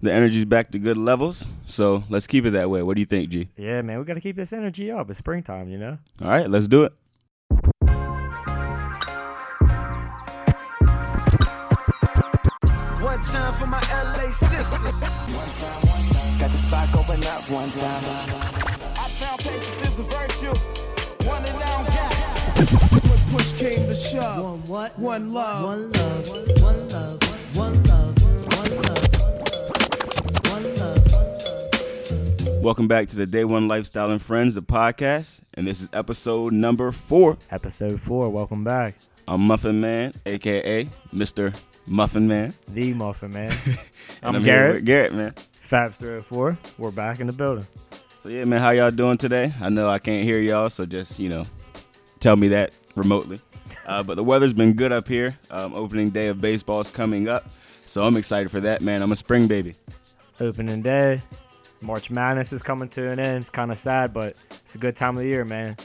The energy's back to good levels, so let's keep it that way. What do you think, G? Yeah, man, we got to keep this energy up. It's springtime, you know. All right, let's do it. One time for my LA sisters. Got the spot open up one time. I found patience is a virtue. One that I don't got. When push came to shove, One what? one love. One love. One love. Welcome back to the Day One Lifestyle and Friends, the podcast, and this is episode number four. Episode four. Welcome back, I'm Muffin Man, aka Mr. Muffin Man. the Muffin Man. I'm here Garrett. Garrett, man. Fabs 304. We're back in the building. So yeah, man, how y'all doing today? I know I can't hear y'all, so just you know, tell me that remotely. Uh, but the weather's been good up here. Um, opening day of baseball's coming up, so I'm excited for that, man. I'm a spring baby. Opening day. March Madness is coming to an end. It's kind of sad, but it's a good time of the year, man.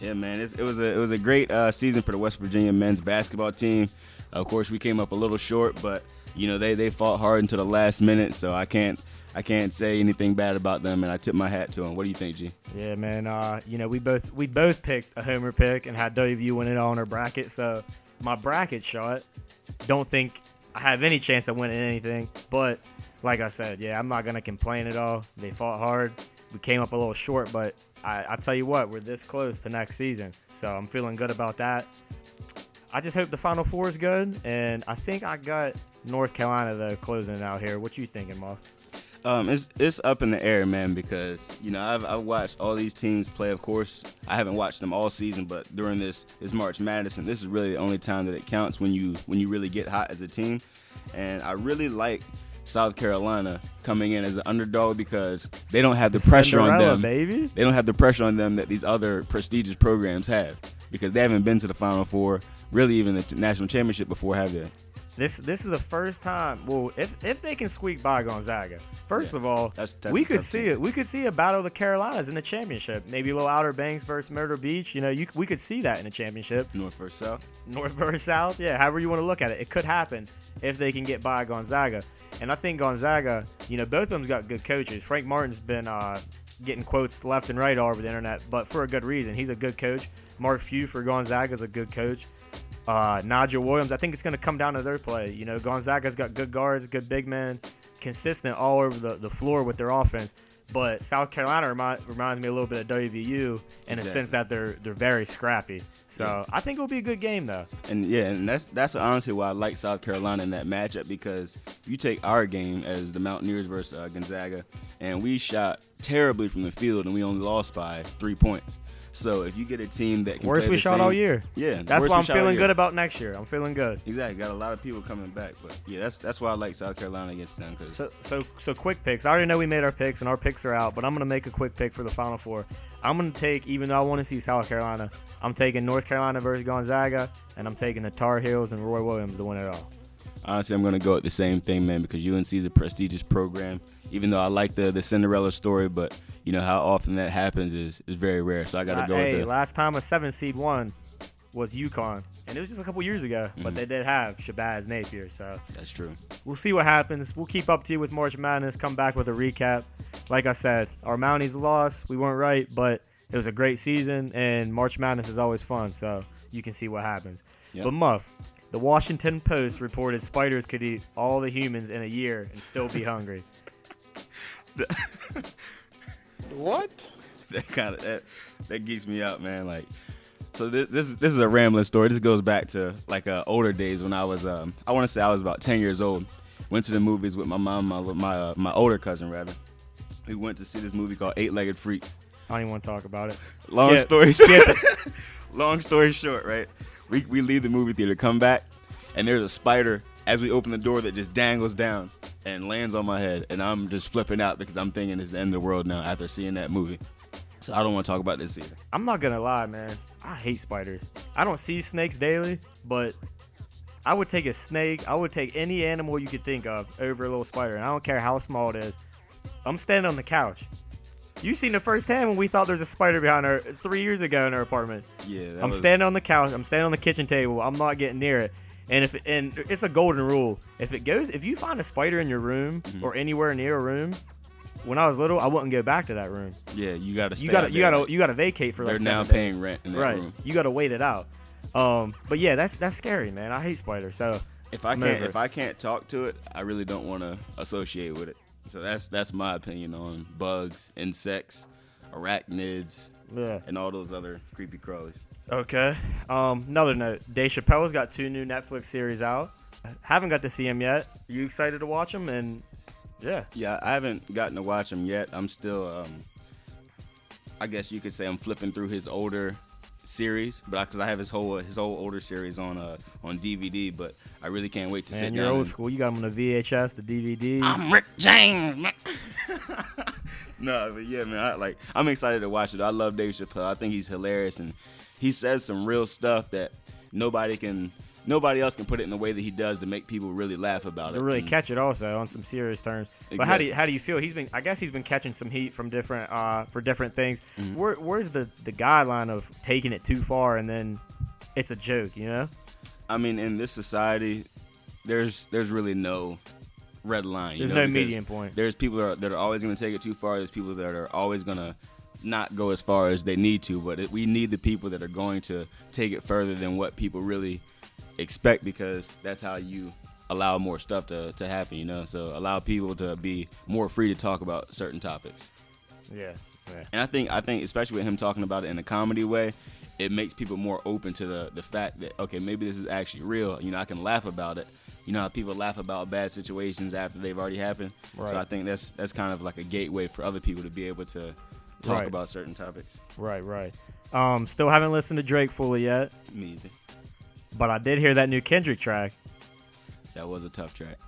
Yeah, man, it was a it was a great uh, season for the West Virginia men's basketball team. Of course, we came up a little short, but you know they they fought hard until the last minute, so I can't I can't say anything bad about them, and I tip my hat to them. What do you think, G? Yeah, man. Uh, you know, we both we both picked a homer pick and had WVU win it all in our bracket. So my bracket shot. Don't think I have any chance of winning anything. But like I said, yeah, I'm not gonna complain at all. They fought hard. We came up a little short, but I, I tell you what, we're this close to next season. So I'm feeling good about that. I just hope the Final Four is good, and I think I got North Carolina though closing it out here. What you thinking, Muff? Um, it's it's up in the air, man, because you know I've I've watched all these teams play. Of course, I haven't watched them all season, but during this this March Madness, and this is really the only time that it counts when you when you really get hot as a team. And I really like South Carolina coming in as an underdog because they don't have the pressure on them. baby. They don't have the pressure on them that these other prestigious programs have because they haven't been to the Final Four, really even the national championship before, have they? This this is the first time. Well, if if they can squeak by Gonzaga, first Yeah, of all, that's- that's we could see it. We could see a battle of the Carolinas in the championship. Maybe a little Outer Banks versus Myrtle Beach. You know, you we could see that in the championship. North versus South. North versus South. Yeah, however you want to look at it, it could happen if they can get by Gonzaga. And I think Gonzaga, you know, both of them's got good coaches. Frank Martin's been uh, getting quotes left and right all over the internet, but for a good reason. He's a good coach. Mark Few for Gonzaga is a good coach. Uh, Nigel Williams, I think it's going to come down to their play. You know, Gonzaga's got good guards, good big men, consistent all over the, the floor with their offense. But South Carolina remind, reminds me a little bit of WVU in a sense that they're they're very scrappy. So Yeah. I think it'll be a good game though. And yeah, and that's that's honestly why I like South Carolina in that matchup because you take our game as the Mountaineers versus uh, Gonzaga, and we shot terribly from the field and we only lost by three points. So if you get a team that can Worst play we shot same- all year. yeah, That's why I'm feeling good about next year. I'm feeling good. Exactly, got a lot of people coming back, but yeah, that's that's why I like South Carolina against them because So, so, so quick picks. I already know we made our picks and our picks are out, but I'm gonna make a quick pick for the Final Four. I'm gonna take, even though I want to see South Carolina, I'm taking North Carolina versus Gonzaga, and I'm taking the Tar Heels and Roy Williams to win it all. honestly, I'm gonna go with the same thing, man, because UNC is a prestigious program. Even though I like the the Cinderella story, but you know how often that happens is is very rare. So I got to go hey, with the last time a seven seed won was UConn, and it was just a couple years ago, Mm-hmm. but they did have Shabazz Napier, so that's true. we'll see what happens. We'll keep up to you with March Madness. Come back with a recap. Like I said, our Mounties lost. We weren't right, but it was a great season, and March Madness is always fun. So you can see what happens. Yep. But Muff, the Washington Post reported spiders could eat all the humans in a year and still be hungry. What? that kind of that, that geeks me out, man. Like, so this this this is a rambling story. This goes back to like uh, older days when I was um I want to say I was about ten years old. Went to the movies with my mom, my my uh, my older cousin rather. We went to see this movie called Eight Legged Freaks. I don't even want to talk about it. Long Skip. story short, long story short, right? We we leave the movie theater, come back, and there's a spider as we open the door that just dangles down and lands on my head, and I'm just flipping out because I'm thinking it's the end of the world now after seeing that movie. So I don't want to talk about this either. I'm not gonna lie, man. I hate spiders. I don't see snakes daily, but I would take a snake. I would take any animal you could think of over a little spider, and I don't care how small it is. I'm standing on the couch. You seen the first time when we thought there was a spider behind her three years ago in her apartment. Yeah, that I'm was, standing on the couch. I'm standing on the kitchen table. I'm not getting near it. And if and it's a golden rule. If it goes, if you find a spider in your room Mm-hmm. or anywhere near a room, when I was little, I wouldn't go back to that room. Yeah, you gotta. Stay You gotta you gotta you gotta vacate for like They're now seven days. paying rent in that right. room. You gotta wait it out. Um, but yeah, that's that's scary, man. I hate spiders. So If I can't, if. I can't talk to it, I really don't want to associate with it. So that's that's my opinion on bugs, insects, arachnids, yeah. and all those other creepy crawlies. Okay. Um, another note: Dave Chappelle's got two new Netflix series out. I haven't got to see them yet. Are you excited to watch them? And yeah, Yeah, I haven't gotten to watch him yet. I'm still, um, I guess you could say, I'm flipping through his older series, but because I, have his whole his whole older series on uh on DVD, but I really can't wait to man, sit you're down. old and- school. You got him on the VHS, the DVD. I'm Rick James. no, but yeah, man, I, like I'm excited to watch it. I love Dave Chappelle. I think he's hilarious, and he says some real stuff that nobody can, nobody else can put it in the way that he does to make people really laugh about to it. really And catch it also on some serious terms. But how do you how do you feel? He's been I guess he's been catching some heat from different uh for different things. Mm-hmm. Where where's the the guideline of taking it too far and then it's a joke, you know? I mean, in this society, there's there's really no red line. you There's know, no median point. There's people that are, that are always going to take it too far. There's people that are always going to not go as far as they need to. But it, we need the people that are going to take it further than what people really expect because that's how you allow more stuff to, to happen. You know, so allow people to be more free to talk about certain topics. Yeah. Yeah. And I think I think especially with him talking about it in a comedy way, it makes people more open to the the fact that okay, maybe this is actually real. You know, I can laugh about it. You know how people laugh about bad situations after they've already happened. Right. So I think that's that's kind of like a gateway for other people to be able to talk Right. about certain topics. Right, right. Um still haven't listened to Drake fully yet, Me either. but I did hear that new Kendrick track. That was a tough track.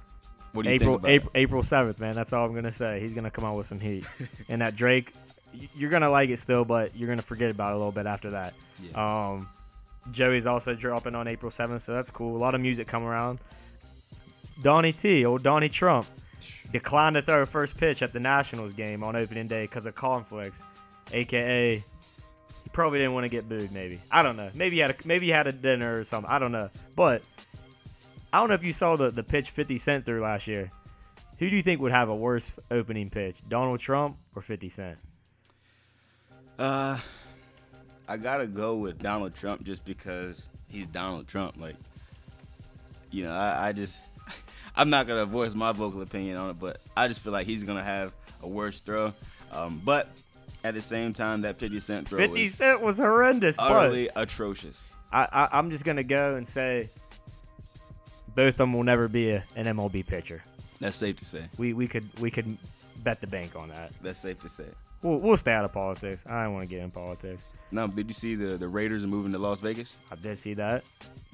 What do you April think about April April seventh, man. That's all I'm gonna say. He's gonna come out with some heat, and that Drake, you're gonna like it still, but you're gonna forget about it a little bit after that. it? Um, Joey's also dropping on April seventh, so that's cool. A lot of music coming around. Donnie T, old Donnie Trump, declined to throw first pitch at the Nationals game on opening day because of conflicts, aka he probably didn't want to get booed. Maybe I don't know. Maybe he had a, maybe he had a dinner or something. I don't know. But I don't know if you saw the the pitch 50 Cent threw last year. Who do you think would have a worse opening pitch, Donald Trump or 50 Cent? Uh, I gotta go with Donald Trump just because he's Donald Trump. Like, you know, I, I just, I'm not gonna voice my vocal opinion on it, but I just feel like he's gonna have a worse throw. Um, but at the same time, that 50 Cent throw 50 was Cent was horrendous, but utterly atrocious. I, I, I'm just gonna go and say both of them will never be a, an MLB pitcher. That's safe to say. We we could we could bet the bank on that. That's safe to say. We'll, we'll stay out of politics. I don't want to get in politics. Now, did you see the the Raiders are moving to Las Vegas? I did see that.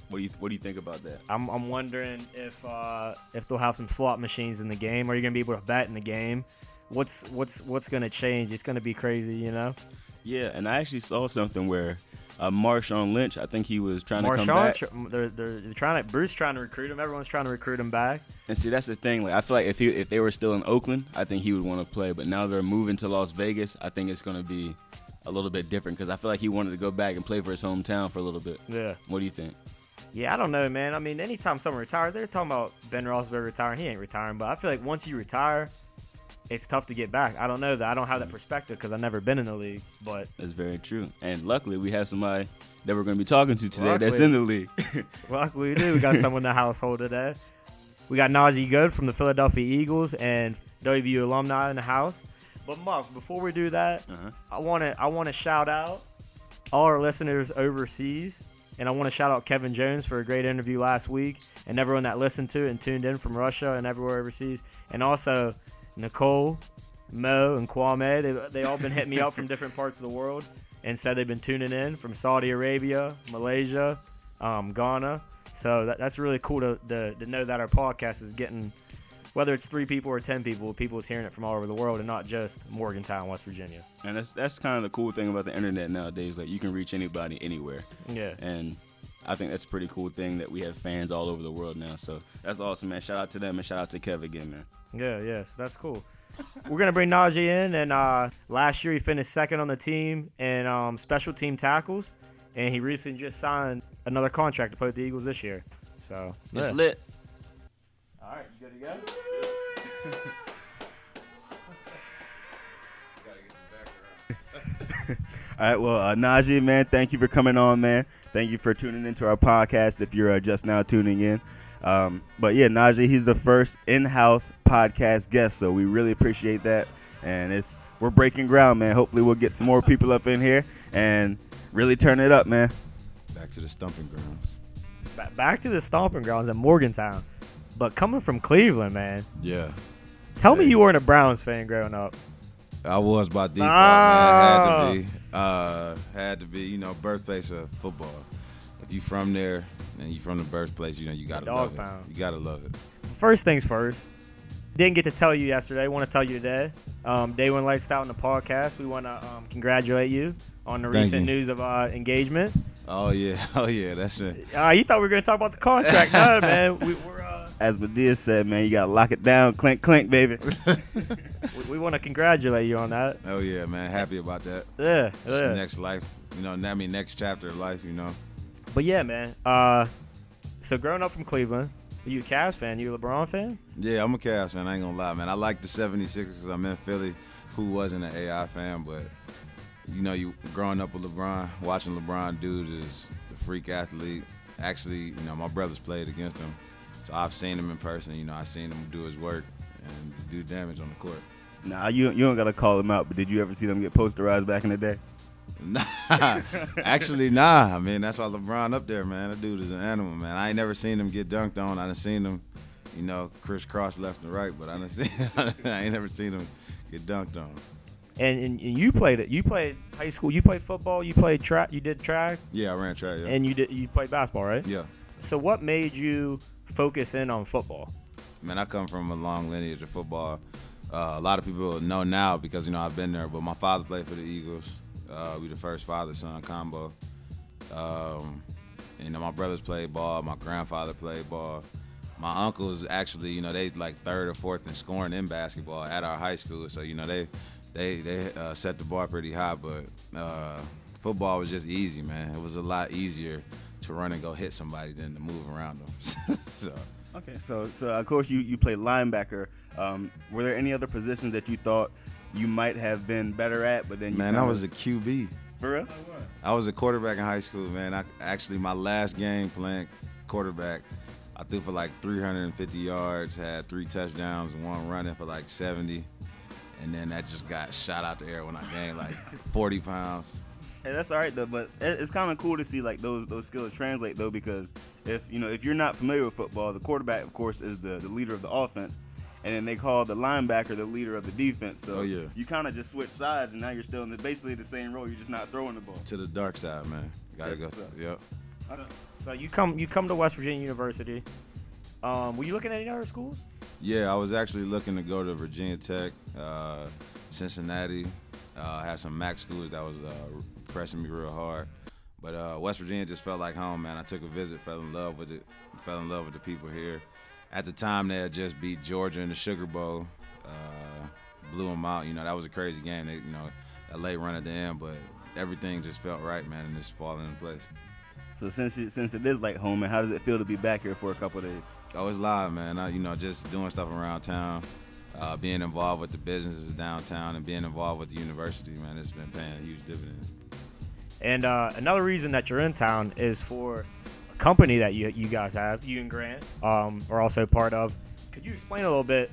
What do you What do you think about that? I'm, I'm wondering if uh, if they'll have some slot machines in the game. Are you gonna be able to bet in the game? What's what's what's gonna change? It's gonna be crazy, you know. Yeah, and I actually saw something where uh, Marshawn Lynch, I think he was trying to come back. Tr- they're, they're, they're trying to Bruce trying to recruit him. Everyone's trying to recruit him back. And see, that's the thing. Like, I feel like if he if they were still in Oakland, I think he would want to play. But now they're moving to Las Vegas. I think it's going to be a little bit different because I feel like he wanted to go back and play for his hometown for a little bit. Yeah. What do you think? Yeah, I don't know, man. I mean, anytime someone retires, they're talking about Ben Roethlisberger retiring. He ain't retiring, but I feel like once you retire, it's tough to get back. I don't know that. I don't have that perspective because I've never been in the league. But That's very true. And luckily, we have somebody that we're going to be talking to today that's in the league. luckily, we do. We got someone in the household today. We got Najee Goode from the Philadelphia Eagles and WVU alumni in the house. But Muff, before we do that, Uh-huh. I want to I want to shout out all our listeners overseas, and I want to shout out Kevin Jones for a great interview last week, and everyone that listened to and tuned in from Russia and everywhere overseas, and also Nicole, Mo, and Kwame. They they all been hitting me up from different parts of the world and said they've been tuning in from Saudi Arabia, Malaysia, um, Ghana. So that, that's really cool to, to to know that our podcast is getting. Whether it's three people or ten people, people is hearing it from all over the world, and not just Morgantown, West Virginia. and that's that's kind of the cool thing about the internet nowadays. Like, you can reach anybody anywhere. Yeah. And I think that's a pretty cool thing that we have fans all over the world now. So that's awesome, man. Shout out to them and shout out to Kev again, man. Yeah, yeah, so that's cool. We're gonna bring Najee in, and uh, last year he finished second on the team in um, special team tackles, and he recently just signed another contract to play with the Eagles this year. So It's lit. All right, you good to go? All right, well, uh, Najee, man, thank you for coming on, man. Thank you for tuning into our podcast. If you're uh, just now tuning in, um, but yeah, Najee, he's the first in-house podcast guest, so we really appreciate that. And it's we're breaking ground, man. Hopefully, we'll get some more people up in here and really turn it up, man. Back to the stumping grounds. Ba- Back to the stomping grounds in Morgantown, but coming from Cleveland, man. Yeah. Tell me you weren't a Browns fan growing up. I was by default, Ah. man. Had to be. Uh, had to be, you know, birthplace of football. If you from there and you from the birthplace, you know, you gotta dog love pound. it. You gotta love it. First things first. Didn't get to tell you yesterday. Want to tell you today. Um, Day One Lifestyle in the podcast. We want to um, congratulate you on the Thank recent you. news of uh, engagement. Oh yeah, oh yeah, that's it. Uh, you thought we were going to talk about the contract. no, man. We, we're, uh, As Madea said, man, you gotta lock it down, clink, clink, baby. we, we want to congratulate you on that. Oh yeah, man, happy about that. Yeah, It's yeah. Next life, you know, I mean, next chapter of life, you know. But yeah, man. Uh, so growing up from Cleveland, are you a Cavs fan? You a LeBron fan? Yeah, I'm a Cavs fan. I ain't gonna lie, man. I like the 76ers because I'm in Philly. Who wasn't an AI fan, but you know, you growing up with LeBron, watching LeBron dudes is the freak athlete. Actually, you know, my brothers played against him, so I've seen him in person. You know, I've seen him do his work and do damage on the court. nah, you you don't gotta call him out, but did you ever see them get posterized back in the day? Nah, actually, nah. I mean, that's why LeBron up there, man. That dude is an animal, man. I ain't never seen him get dunked on. I done seen him, you know, crisscross left and right, but I done seen, I ain't never seen him get dunked on. And, and, and you played it. You played high school. You played football. You played track. You did track, Yeah, I ran track. Yeah. and you did you played basketball, right? yeah. So what made you focus in on football? Man, I come from a long lineage of football. Uh, a lot of people know now because you know I've been there. But my father played for the Eagles. Uh, we the first father-son combo. Um, you know, my brothers played ball. My grandfather played ball. My uncles actually, you know, they like third or fourth in scoring in basketball at our high school. So you know, they they they uh, set the bar pretty high. But uh, football was just easy, man. It was a lot easier to run and go hit somebody than to move around them. so. Okay, so so of course you you played linebacker. Um, were there any other positions that you thought you might have been better at, but then you Man, I kinda- was a QB. for real. I was a quarterback in high school, man. I actually my last game playing quarterback, I threw for like 350 yards, had three touchdowns, one running for like 70, and then that just got shot out the air when I gained like 40 pounds. Hey, that's all right though, but it- it's kind of cool to see like those those skills translate though, because if you know if you're not familiar with football, the quarterback of course is the the leader of the offense, and then they call the linebacker the leader of the defense. So Oh, yeah. you kind of just switch sides, and now you're still in the, basically the same role. You're just not throwing the ball. To the dark side, man. You Gotta That's go. To, yep. So you come you come to West Virginia University. Um, were you looking at any other schools? Yeah, I was actually looking to go to Virginia Tech, uh, Cincinnati. Uh, I had some MAC schools that was uh, pressing me real hard. But uh, West Virginia just felt like home, man. I took a visit, fell in love with it, fell in love with the people here. At the time, they had just beat Georgia in the Sugar Bowl, uh, blew them out. You know, that was a crazy game. They, you know, a late run at the end, but everything just felt right, man, and it's falling in place. So since it, since it is like home, and how does it feel to be back here for a couple of days? Oh, it's live, man. I, you know, just doing stuff around town, uh, being involved with the businesses downtown, and being involved with the university, man. It's been paying a huge dividends. And uh, another reason that you're in town is for a company that you you guys have, you and Grant, um, are also part of. Could you explain a little bit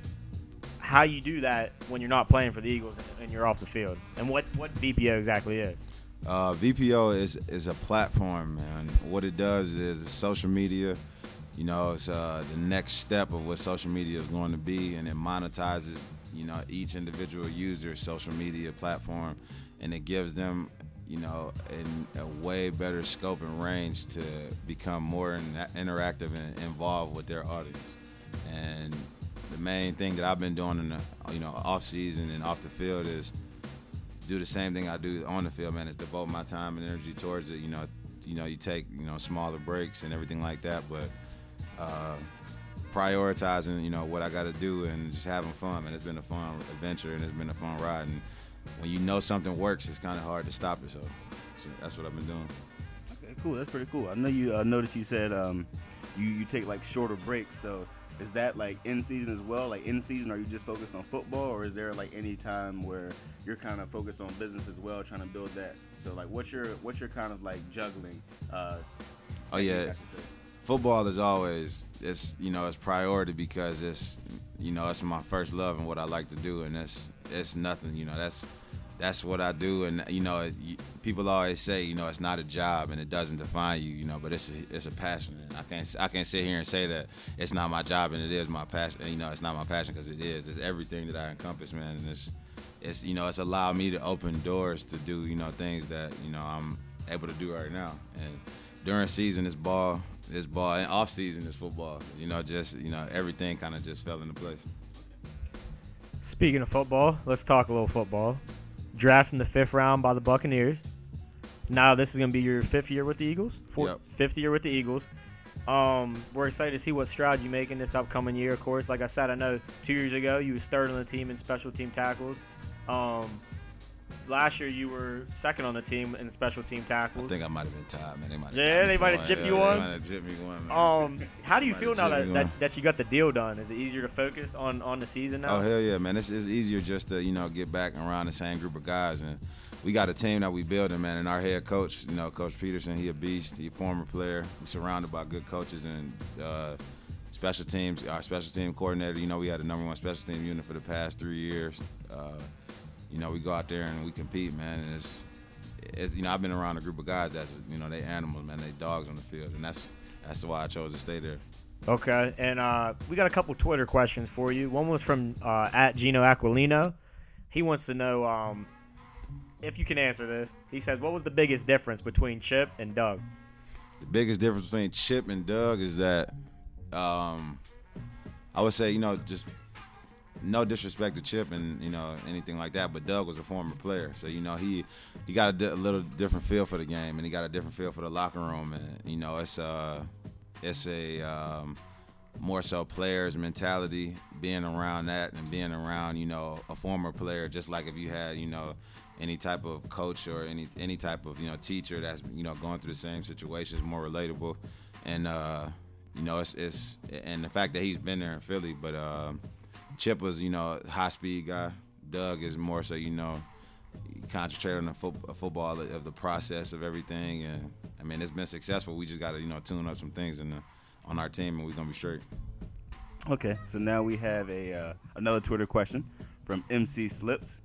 how you do that when you're not playing for the Eagles and, and you're off the field, and what what VPO exactly is? Uh, VPO is is a platform, man. What it does is social media. You know, it's uh, the next step of what social media is going to be, and it monetizes, you know, each individual user's social media platform, and it gives them, you know, in a way better scope and range to become more in, interactive and involved with their audience. And the main thing that I've been doing in the, you know, off season and off the field is do the same thing I do on the field, man. Is devote my time and energy towards it. You know, you know, you take you know smaller breaks and everything like that, but uh, prioritizing you know what I got to do and just having fun, man. It's been a fun adventure and it's been a fun ride. And when you know something works, it's kind of hard to stop yourself. So that's what I've been doing. Okay, cool. That's pretty cool. I know you uh, noticed you said um, you you take like shorter breaks. So is that like in season as well? Like in season, are you just focused on football, or is there like any time where you're kind of focused on business as well, trying to build that? So like, what's your what's your kind of like juggling? Uh, Oh yeah, I should say? football is always it's you know it's priority because it's you know that's my first love and what I like to do and that's it's nothing you know that's that's what I do. And you know it, you, people always say you know it's not a job and it doesn't define you you know but it's a, it's a passion. And I can't I can't sit here and say that it's not my job and it is my passion and, you know it's not my passion because it is. It's everything that I encompass man. And it's it's you know it's allowed me to open doors to do you know things that you know I'm able to do right now. And during season it's ball is ball and off season is football you know just you know everything kind of just fell into place Speaking of football, let's talk a little football. Drafted in the fifth round by the Buccaneers. Now this is gonna be your fifth year with the Eagles. Yep. Fifth year with the Eagles. Um, we're excited to see what strides you make in this upcoming year. Of course, like I said, I know two years ago you was third on the team in special team tackles. Um, last year you were second on the team in special team tackle. I tackles. think I might have been tied man they might have Yeah, they might have gypped Yeah, you they one. might have gypped me one. Um, how do you feel now that, that, that you got the deal done? Is it easier to focus on, on the season now? Oh hell yeah, man! It's, it's easier just to you know get back around the same group of guys, and we got a team that we building, man. And our head coach, you know, Coach Pederson, he a beast. He a former player. We're surrounded by good coaches and uh, special teams. Our special team coordinator, you know, we had the number one special team unit for the past three years. Uh, you know, we go out there and we compete, man. And it's, it's you know, I've been around a group of guys that's you know they animals, man. They dogs on the field, and that's that's why I chose to stay there. Okay, and uh, we got a couple Twitter questions for you. One was from uh, at Gino Aquilino. He wants to know um, if you can answer this. He says, "What was the biggest difference between Chip and Doug?" the biggest difference between Chip and Doug is that um, I would say, you know, just no disrespect to Chip and you know anything like that, but Doug was a former player, so you know he he got a, di- a little different feel for the game, and he got a different feel for the locker room, and you know it's a it's a um, more so players mentality, being around that and being around you know a former player, just like if you had you know any type of coach or any any type of you know teacher that's you know going through the same situations, more relatable, and uh, you know it's it's and the fact that he's been there in Philly, but. Um, Chip was, you know, high speed guy. Doug is more so, you know, he concentrate on the fo- football of the process of everything. And I mean, it's been successful. We just got to, you know, tune up some things in the, on our team, and we're gonna be straight. Okay, so now we have a uh, another Twitter question from MC Slips,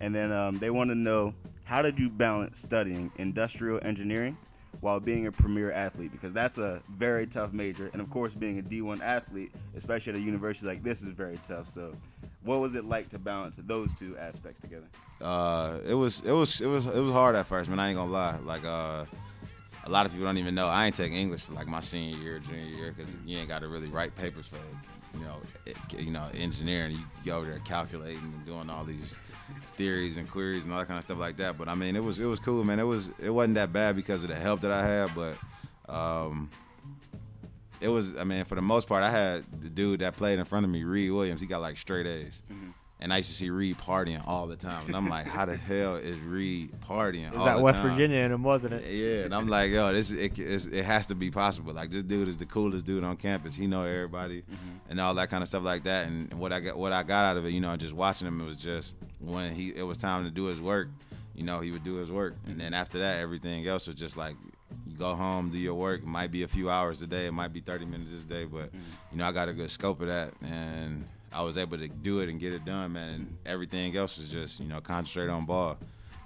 and then um, they want to know how did you balance studying industrial engineering while being a premier athlete? Because that's a very tough major, and of course, being a D1 athlete, especially at a university like this, is very tough. So, what was it like to balance those two aspects together? Uh, it was, it was, it was, it was hard at first, man. I ain't gonna lie. Like, uh, a lot of people don't even know I ain't taking English like my senior year, junior year, because you ain't got to really write papers for, you know, you know, engineering. You go over there calculating and doing all these theories and queries and all that kind of stuff like that. But I mean, it was it was cool, man. It was it wasn't that bad because of the help that I had, but um, it was. I mean, for the most part, I had the dude that played in front of me, Reed Williams. He got like straight A's. And I used to see Reed partying all the time, and I'm like, "How the hell is Reed partying?" Is all that the West time? Virginia and him, wasn't it? Yeah, and I'm like, yo, this it, it has to be possible. Like this dude is the coolest dude on campus. He know everybody, mm-hmm. and all that kind of stuff like that. And what I got, what I got out of it, you know, just watching him, it was just when he it was time to do his work. You know, he would do his work, and then after that, everything else was just like you go home, do your work. It might be a few hours a day, it might be 30 minutes this day, but mm-hmm. you know, I got a good scope of that, and I was able to do it and get it done, man. And everything else was just you know concentrate on ball.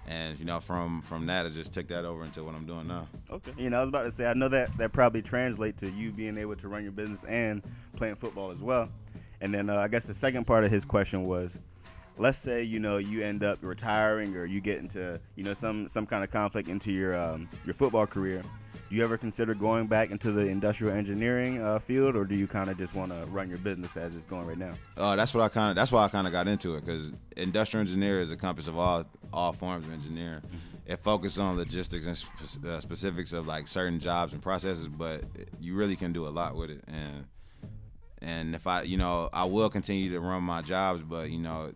And you know, from from that, I just took that over into what I'm doing now. Okay. You know, I was about to say, I know that that probably translates to you being able to run your business and playing football as well. And then uh, I guess the second part of his question was, let's say you know you end up retiring or you get into you know some some kind of conflict into your um, your football career. Do you ever consider going back into the industrial engineering uh, field, or do you kind of just want to run your business as it's going right now? Uh, that's what I kind of. That's why I kind of got into it because industrial engineer is a compass of all all forms of engineering. It focuses on logistics and spe- uh, specifics of like certain jobs and processes, but you really can do a lot with it. And and if I, you know, I will continue to run my jobs, but you know,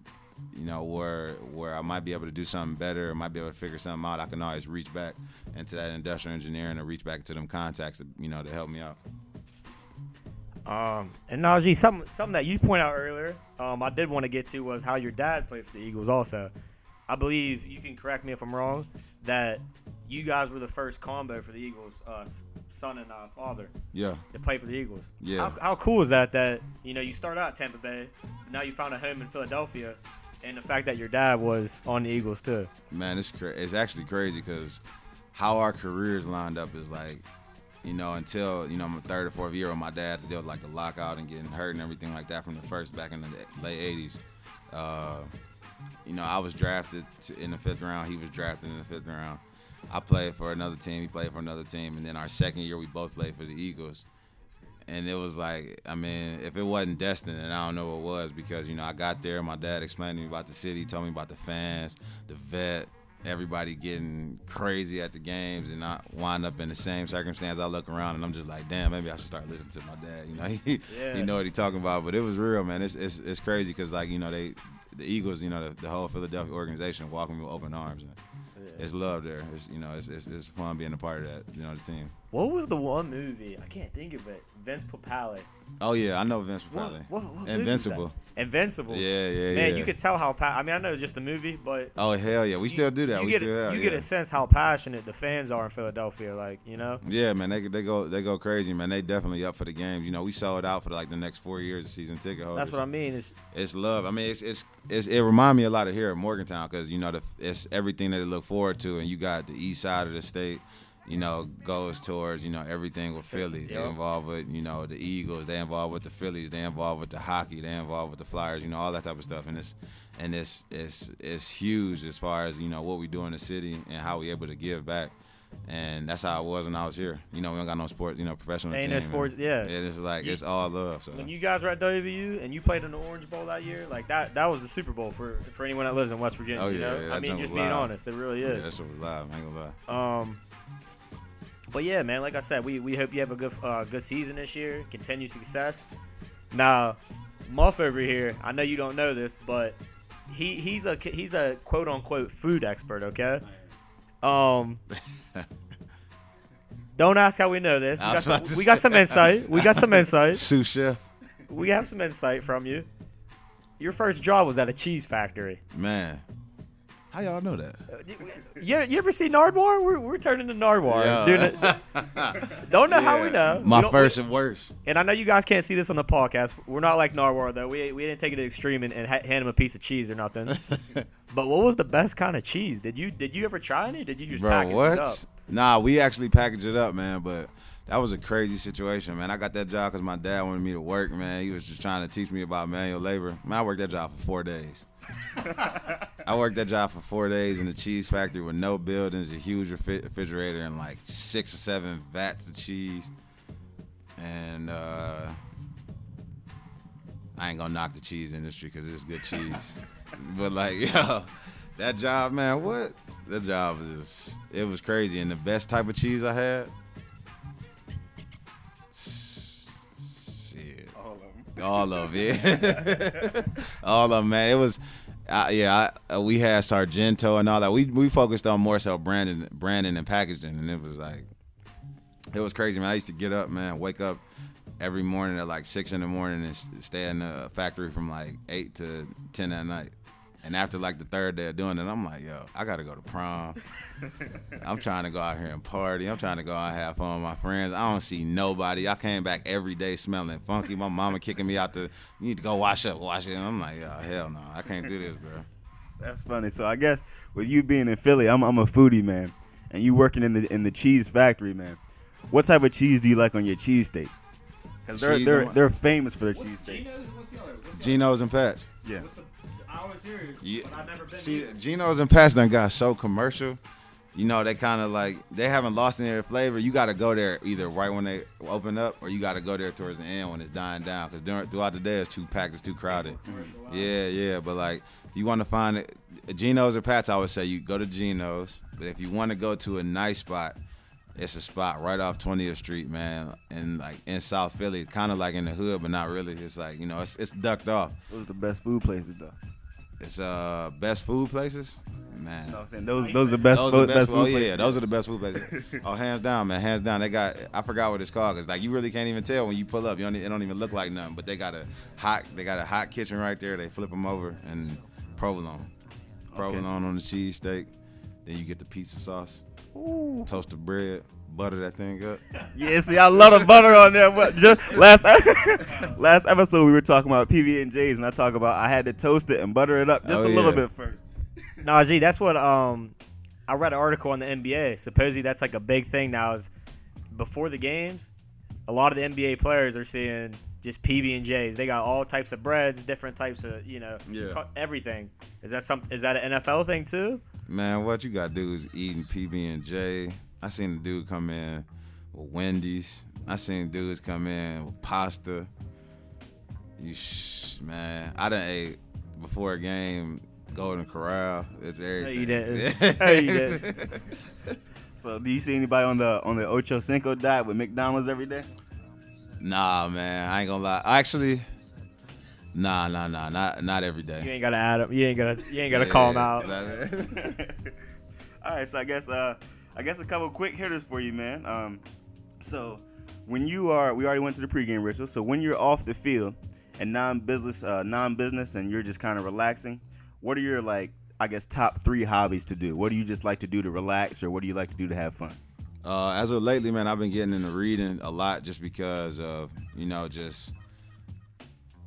you know where where I might be able to do something better, or might be able to figure something out. I can always reach back into that industrial engineering or reach back to them contacts, to, you know, to help me out. Um, and Najee, something something that you point out earlier, um, I did want to get to was how your dad played for the Eagles. Also, I believe you can correct me if I'm wrong. That you guys were the first combo for the Eagles, uh, son and uh, father, Yeah. to play for the Eagles. Yeah. How, how cool is that? That you know you start out at Tampa Bay, now you found a home in Philadelphia, and the fact that your dad was on the Eagles too. Man, it's cra- it's actually crazy because how our careers lined up is like, you know, until you know my third or fourth year with my dad to deal with like the lockout and getting hurt and everything like that from the first back in the late '80s. Uh, you know, I was drafted in the fifth round. He was drafted in the fifth round. I played for another team. He played for another team, and then our second year we both played for the Eagles. And it was like, I mean, if it wasn't destined, then I don't know what was because you know I got there. My dad explained to me about the city, told me about the fans, the vet, everybody getting crazy at the games, and I wind up in the same circumstance. I look around and I'm just like, damn, maybe I should start listening to my dad. You know, he, Yeah. he know what he talking about. But it was real, man. It's it's, it's crazy because like you know they, the Eagles, you know, the, the whole Philadelphia organization welcome me with open arms. And It's love there. It's you know, it's, it's it's fun being a part of that. You know, the team. What was the one movie? I can't think of it. Vince Papale. Oh yeah, I know Vince What, Papale. what, what that? Invincible. Invincible. Yeah, yeah, yeah. Man, yeah. you could tell how. Pa- I mean, I know it's just a movie, but Oh hell yeah, we you- still do that. You we get still a, have. you yeah. get a sense how passionate the fans are in Philadelphia. Like you know. Yeah, man, they they go they go crazy, man. They definitely up for the games. You know, we sold out for like the next four years of season ticket holders. That's what I mean. Is It's love. I mean, it's it's, it's it remind me a lot of here at Morgantown because you know the it's everything that they look forward to, and you got the east side of the state. You know, goes towards you know everything with Philly. They Yep. involved with you know the Eagles. They involved with the Phillies. They involved with the hockey. They involved with the Flyers. You know all that type of stuff, and it's and it's it's it's huge as far as you know what we do in the city and how we able to give back. And that's how it was when I was here. You know, we don't got no sports, you know, professional Ain't team. no and sports- yeah. It's like You- it's all love. So when you guys were at WVU and you played in the Orange Bowl that year, like that that was the Super Bowl for for anyone that lives in West Virginia. Oh, you yeah, know? yeah, I mean, just being live. honest, it really yeah, is. that shit was live. I ain't gonna lie. Um, but yeah, man, like I said, we, we hope you have a good uh, good season this year, continued success. Now, Muff over here, I know you don't know this, but he he's a he's a quote unquote food expert. Okay. Um. Don't ask how we know this. We got, some, we got some insight. We got some insight. Sous chef, We have some insight from you. Your first job was at a cheese factory. man. How y'all know that? Uh, you, you ever see Nardwuar? We're, we're turning to Nardwuar. Yeah. Uh, don't know how we know. My We first and worst. And I know you guys can't see this on the podcast. We're not like Nardwuar though. We we didn't take it to the extreme and, and ha- hand him a piece of cheese or nothing. but what was the best kind of cheese? Did you did you ever try any? Did you just Bro, package what? it up? Nah, we actually packaged it up, man. But that was a crazy situation, man. I got that job because my dad wanted me to work, man. He was just trying to teach me about manual labor. Man, I worked that job for four days. I worked that job for four days in the cheese factory with no buildings, a huge refi- refrigerator, and like six or seven vats of cheese. And uh, I ain't gonna knock the cheese industry because it's good cheese. but like, yo, that job, man, what? That job was just, it was crazy. And the best type of cheese I had, All of it, all of man. It was, uh, yeah, I, uh, we had Sargento and all that. We we focused on more so branding, branding and packaging, and it was like, it was crazy, man. I used to get up, man, wake up every morning at like six in the morning and stay in the factory from like eight to ten at night. And after like the third day of doing it, I'm like, yo, I gotta go to prom. I'm trying to go out here and party. I'm trying to go out and have fun with my friends. I don't see nobody. I came back every day smelling funky. My mama kicking me out the, you need to go wash up, wash it. And I'm like, yo, hell no, I can't do this, bro. That's funny. So I guess with you being in Philly, I'm I'm a foodie man, and you working in the in the cheese factory, man. What type of cheese do you like on your cheese steaks? Because they're Cheese they're on- they're famous for their cheese steaks. Geno's and Pats. Yeah. I always hear it, Yeah. but I've never been. See, either. Geno's and Pats done got so commercial. You know, they kind of like they haven't lost any of their flavor. You got to go there either right when they open up, or you got to go there towards the end when it's dying down. Because during throughout the day, it's too packed, it's too crowded. Yeah, yeah. But like, if you want to find it, Geno's or Pats, I would say you go to Geno's. But if you want to go to a nice spot, it's a spot right off 20th Street, man, and like in South Philly, kind of like in the hood, but not really. It's like you know, it's it's ducked off. Those are the best food places though. It's uh best food places. man. You know what I'm saying? Those those are the best Those are the best best. Oh food yeah, those are the best food places. oh, hands down, man, hands down. They got. I forgot what it's called. Cause like you really can't even tell when you pull up. You don't. It don't even look like nothing. But they got a hot. They got a hot kitchen right there. They flip them over and provolone, provolone on the cheese steak. Then you get the pizza sauce, toasted bread, butter that thing up. Yeah, see, I love the butter on there. But just last last episode, we were talking about PB and J's, and I talk about I had to toast it and butter it up just Oh, a little yeah. bit first. Nah, gee, that's what um, I read an article on the NBA. Supposedly that's like a big thing now. Is before the games, a lot of the NBA players are seeing just PB and J's. They got all types of breads, different types of you know, Yeah. everything. Is that some? Is that an NFL thing too? Man, what you got to do is eating PB and J. I seen the dude come in with Wendy's. I seen dudes come in with pasta. You sh- man, I done ate before a game. Golden Corral. It's everything. No, you didn't. So, do you see anybody on the on the Ocho Cinco diet with McDonald's every day? Nah, man, I ain't gonna lie. Actually, nah, nah, nah, not not every day. You ain't gotta add them. You ain't gotta. You ain't gotta call them out. All right, so I guess uh, I guess a couple quick hitters for you, man. Um, so when you are, we already went to the pregame ritual. So when you're off the field and non-business, uh, non-business, and you're just kind of relaxing, what are your like, I guess, top three hobbies to do? What do you just like to do to relax, or what do you like to do to have fun? Uh, as of lately, man, I've been getting into reading a lot just because of you know just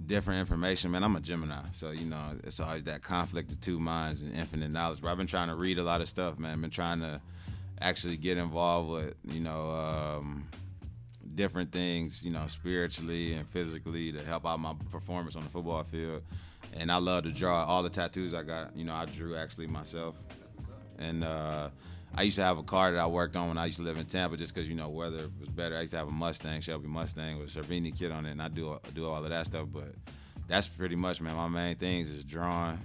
different information. Man, I'm a Gemini, so you know it's always that conflict of two minds and infinite knowledge. But I've been trying to read a lot of stuff, man. I've been trying to actually get involved with you know um, different things, you know, spiritually and physically to help out my performance on the football field. And I love to draw. All the tattoos I got, you know, I drew actually myself. And uh, I used to have a car that I worked on when I used to live in Tampa, just because you know weather was better. I used to have a Mustang, Shelby Mustang with a Cervini kit on it, and I do do all of that stuff. But that's pretty much, man. My main things is drawing.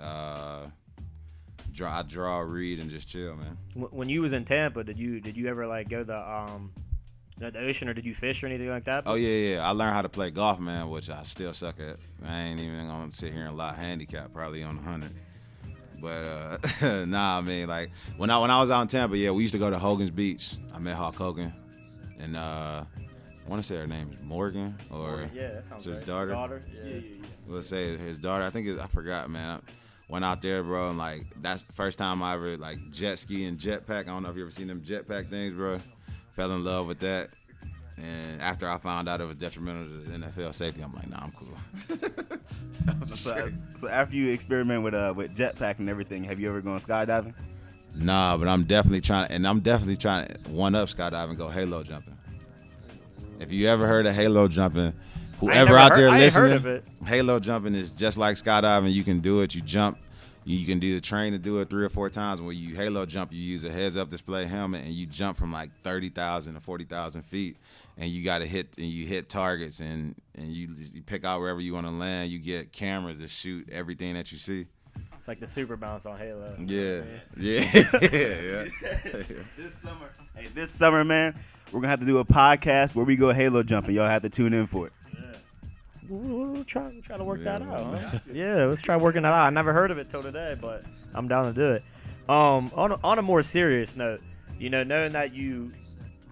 Uh, draw, I draw, read, and just chill, man. When you was in Tampa, did you did you ever like go the um, the ocean or did you fish or anything like that? Oh yeah, yeah. I learned how to play golf, man, which I still suck at. I ain't even gonna sit here and lie handicap, probably on a hundred. But uh, nah, I mean, like when I when I was out in Tampa, yeah, we used to go to Hogan's Beach. I met Hulk Hogan, and uh, I want to say her name is Morgan or yeah, that sounds his right. daughter. Daughter. Yeah. let's say his daughter. I think it, I forgot, man. I went out there, bro, and like that's the first time I ever like jet ski and jetpack. I don't know if you ever seen them jetpack things, bro. Fell in love with that. And after I found out it was detrimental to the NFL safety, I'm like, nah, I'm cool. So, so after you experiment with uh with jetpack and everything, have you ever gone skydiving? nah, but I'm definitely trying, and I'm definitely trying to one up skydiving, go halo jumping. If you ever heard of halo jumping, whoever out heard- there I ain't heard listening, halo jumping is just like skydiving. You can do it. You jump. You can do the train to do it three or four times. When you halo jump, you use a heads up display helmet and you jump from like thirty thousand to forty thousand feet, and you got to hit and you hit targets and and you, you pick out wherever you want to land. You get cameras to shoot everything that you see. It's like the super bounce on Halo. Yeah, yeah, yeah. This summer, hey, this summer, man, we're gonna have to do a podcast where we go halo jumping. Y'all have to tune in for it. We'll, try, try to work Yeah, that out. huh? yeah, let's try working that out. I never heard of it till today, but I'm down to do it. Um, on a, on a more serious note, you know, knowing that you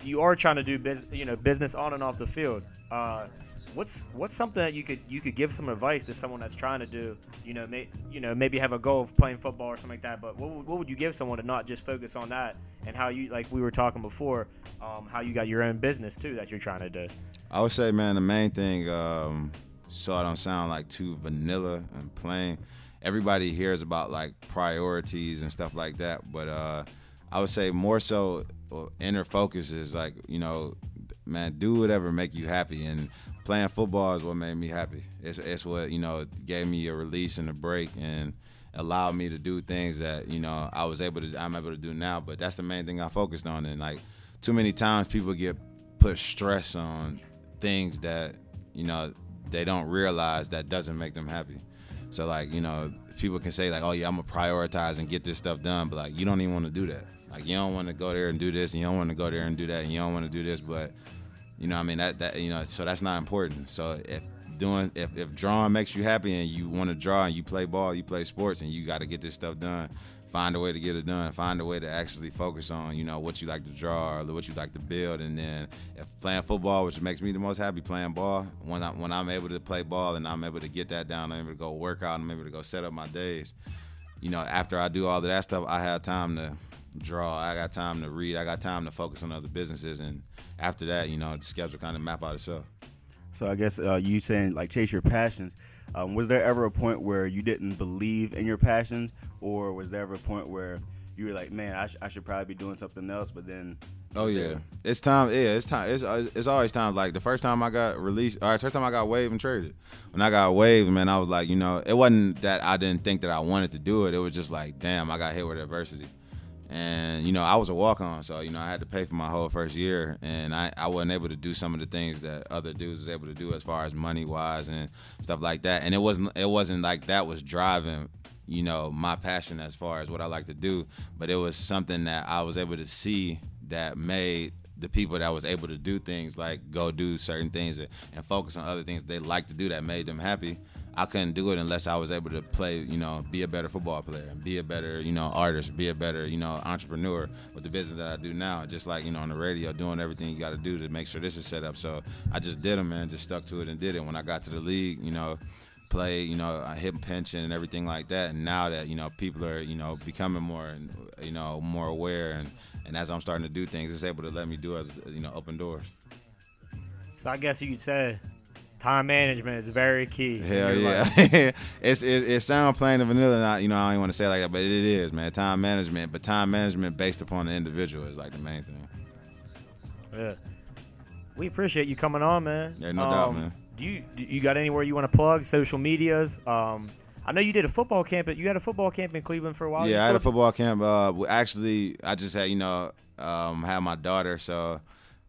you are trying to do business, you know, business on and off the field. Uh, what's what's something that you could you could give some advice to someone that's trying to do, you know, may, you know, maybe have a goal of playing football or something like that. But what would, what would you give someone to not just focus on that and how you like we were talking before, um, how you got your own business too that you're trying to do. I would say, man, the main thing, um, so I don't sound like too vanilla and plain. Everybody hears about like priorities and stuff like that, but uh, I would say more so uh, inner focus is like, you know, man, do whatever make you happy. And playing football is what made me happy. It's, it's what you know gave me a release and a break and allowed me to do things that you know I was able to I'm able to do now. But that's the main thing I focused on. And like too many times people get put stress on things that you know they don't realize that doesn't make them happy. So like you know people can say like oh yeah I'm gonna prioritize and get this stuff done, but like you don't even want to do that. Like you don't want to go there and do this, and you don't want to go there and do that, and you don't want to do this, but you know, I mean that that you know, so that's not important. So if doing if, if drawing makes you happy and you want to draw and you play ball, you play sports and you got to get this stuff done, find a way to get it done. Find a way to actually focus on, you know, what you like to draw or what you like to build. And then if playing football, which makes me the most happy, playing ball. When I when I'm able to play ball and I'm able to get that down, I'm able to go work out, I'm able to go set up my days. You know, after I do all of that stuff, I have time to draw. I got time to read. I got time to focus on other businesses. And after that, you know, the schedule kind of map out itself. So I guess uh, you saying like chase your passions. Um, was there ever a point where you didn't believe in your passions, or was there ever a point where you were like, man, I, sh- I should probably be doing something else, but then Oh yeah, it's time. Yeah, it's time. It's uh, it's always time. Like the first time I got released, or first time I got waived and traded. When I got waived, man, I was like, you know, it wasn't that I didn't think that I wanted to do it. It was just like, damn, I got hit with adversity. And you know, I was a walk on, so you know, I had to pay for my whole first year, and I, I wasn't able to do some of the things that other dudes was able to do as far as money wise and stuff like that. And it wasn't it wasn't like that was driving, you know, my passion as far as what I like to do, but it was something that I was able to see that made the people that was able to do things like go do certain things and, and focus on other things they like to do that made them happy. I couldn't do it unless I was able to play, you know, be a better football player and be a better, you know, artist, be a better, you know, entrepreneur with the business that I do now. Just like, you know, on the radio, doing everything you got to do to make sure this is set up. So I just did it, man, just stuck to it and did it. When I got to the league, you know, play, you know, I hit pension and everything like that. And now that, you know, people are, you know, becoming more, and you know, more aware and, and as I'm starting to do things, it's able to let me do it, you know, open doors. So I guess you could say time management is very key. Hell yeah, it's it, it sounds plain and vanilla. Not you know I don't want to say like that, but it is man. Time management, but time management based upon the individual is like the main thing. Yeah. We appreciate you coming on, man. Yeah, no doubt, Um, man. Do you do you got anywhere you want to plug? Social medias. Um, I know you did a football camp. But you had a football camp in Cleveland for a while. Yeah, I had a football camp. Uh, actually, I just had you know um had my daughter, so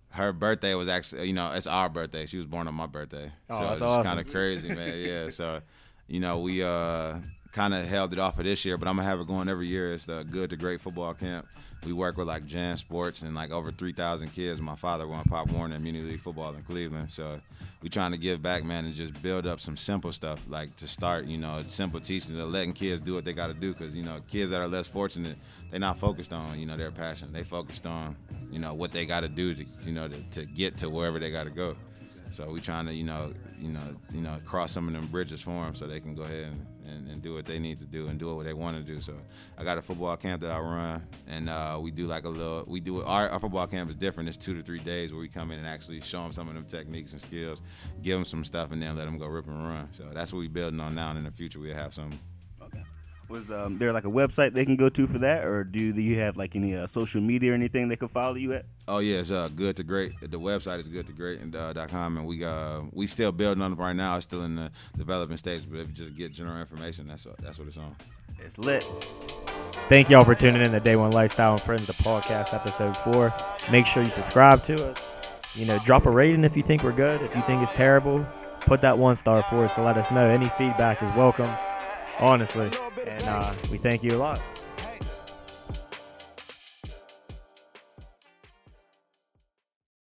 her birthday was actually you know it's our birthday. She was born on my birthday, Oh, so it's awesome. kind of crazy, man. Yeah, so you know we uh kind of held it off for this year, but I'm gonna have it going every year. It's the Good to Great football camp. We work with like Jan Sports and like over 3,000 kids. My father won Pop Warner Immunity League football in Cleveland, so we trying to give back, man, and just build up some simple stuff like to start, you know, simple teachings of letting kids do what they got to do, because you know, kids that are less fortunate, they're not focused on you know their passion. They focused on you know what they got to do to you know to, to get to wherever they got to go. So we trying to, you know, you know, you know, cross some of them bridges for them so they can go ahead and, and, and do what they need to do and do what they want to do. So I got a football camp that I run, and uh, we do like a little. We do our, our football camp is different. It's two to three days where we come in and actually show them some of them techniques and skills, give them some stuff, and then let them go rip and run. So that's what we building on now. And in the future, we'll have some. Okay. Was um, there like a website they can go to for that, or do you have like any uh, social media or anything they can follow you at? Oh yeah, it's uh, good to great. The website is good to great and uh, dot com, and we uh we still building on it right now. It's still in the development stage, but if you just get general information, that's uh, that's what it's on. It's lit. Thank y'all for tuning in to Day One Lifestyle and Friends, the podcast episode four. Make sure you subscribe to us. You know, drop a rating if you think we're good. If you think it's terrible, put that one star for us to let us know. Any feedback is welcome, honestly. And uh, we thank you a lot.